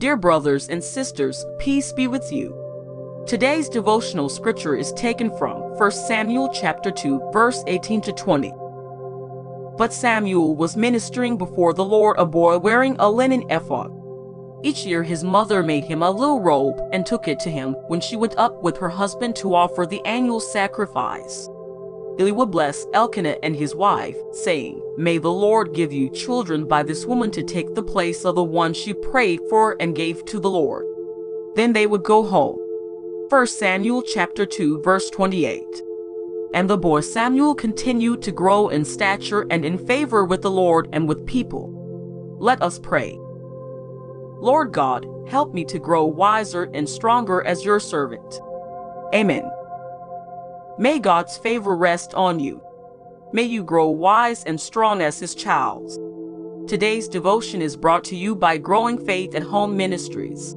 Dear brothers and sisters, peace be with you. Today's devotional scripture is taken from 1 Samuel chapter 2 verse 18 to 20. But Samuel was ministering before the Lord a boy wearing a linen ephod. Each year his mother made him a little robe and took it to him when she went up with her husband to offer the annual sacrifice. Eli would blessed Elkanah and his wife, saying, May the Lord give you children by this woman to take the place of the one she prayed for and gave to the Lord. Then they would go home. 1 Samuel chapter 2 verse 28. And the boy Samuel continued to grow in stature and in favor with the Lord and with people. Let us pray. Lord God, help me to grow wiser and stronger as your servant. Amen. May God's favor rest on you. May you grow wise and strong as his child. Today's devotion is brought to you by Growing Faith at Home Ministries.